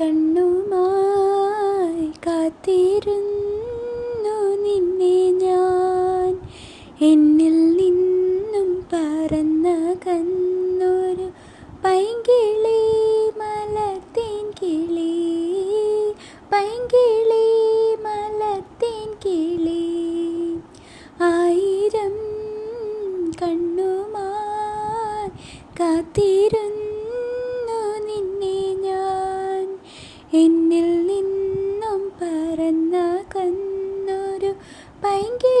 കണ്ണുമായി കാത്തിരുന്നു നിന്നെ ഞാൻ. എന്നിൽ നിന്നും പറന്ന കന്നൊരു പൈങ്കിളി മലത്തിൻ കിളി. പൈങ്കിളി മലത്തിൻ കിളി. ആയിരം കണ്ണുമായി എന്നിൽ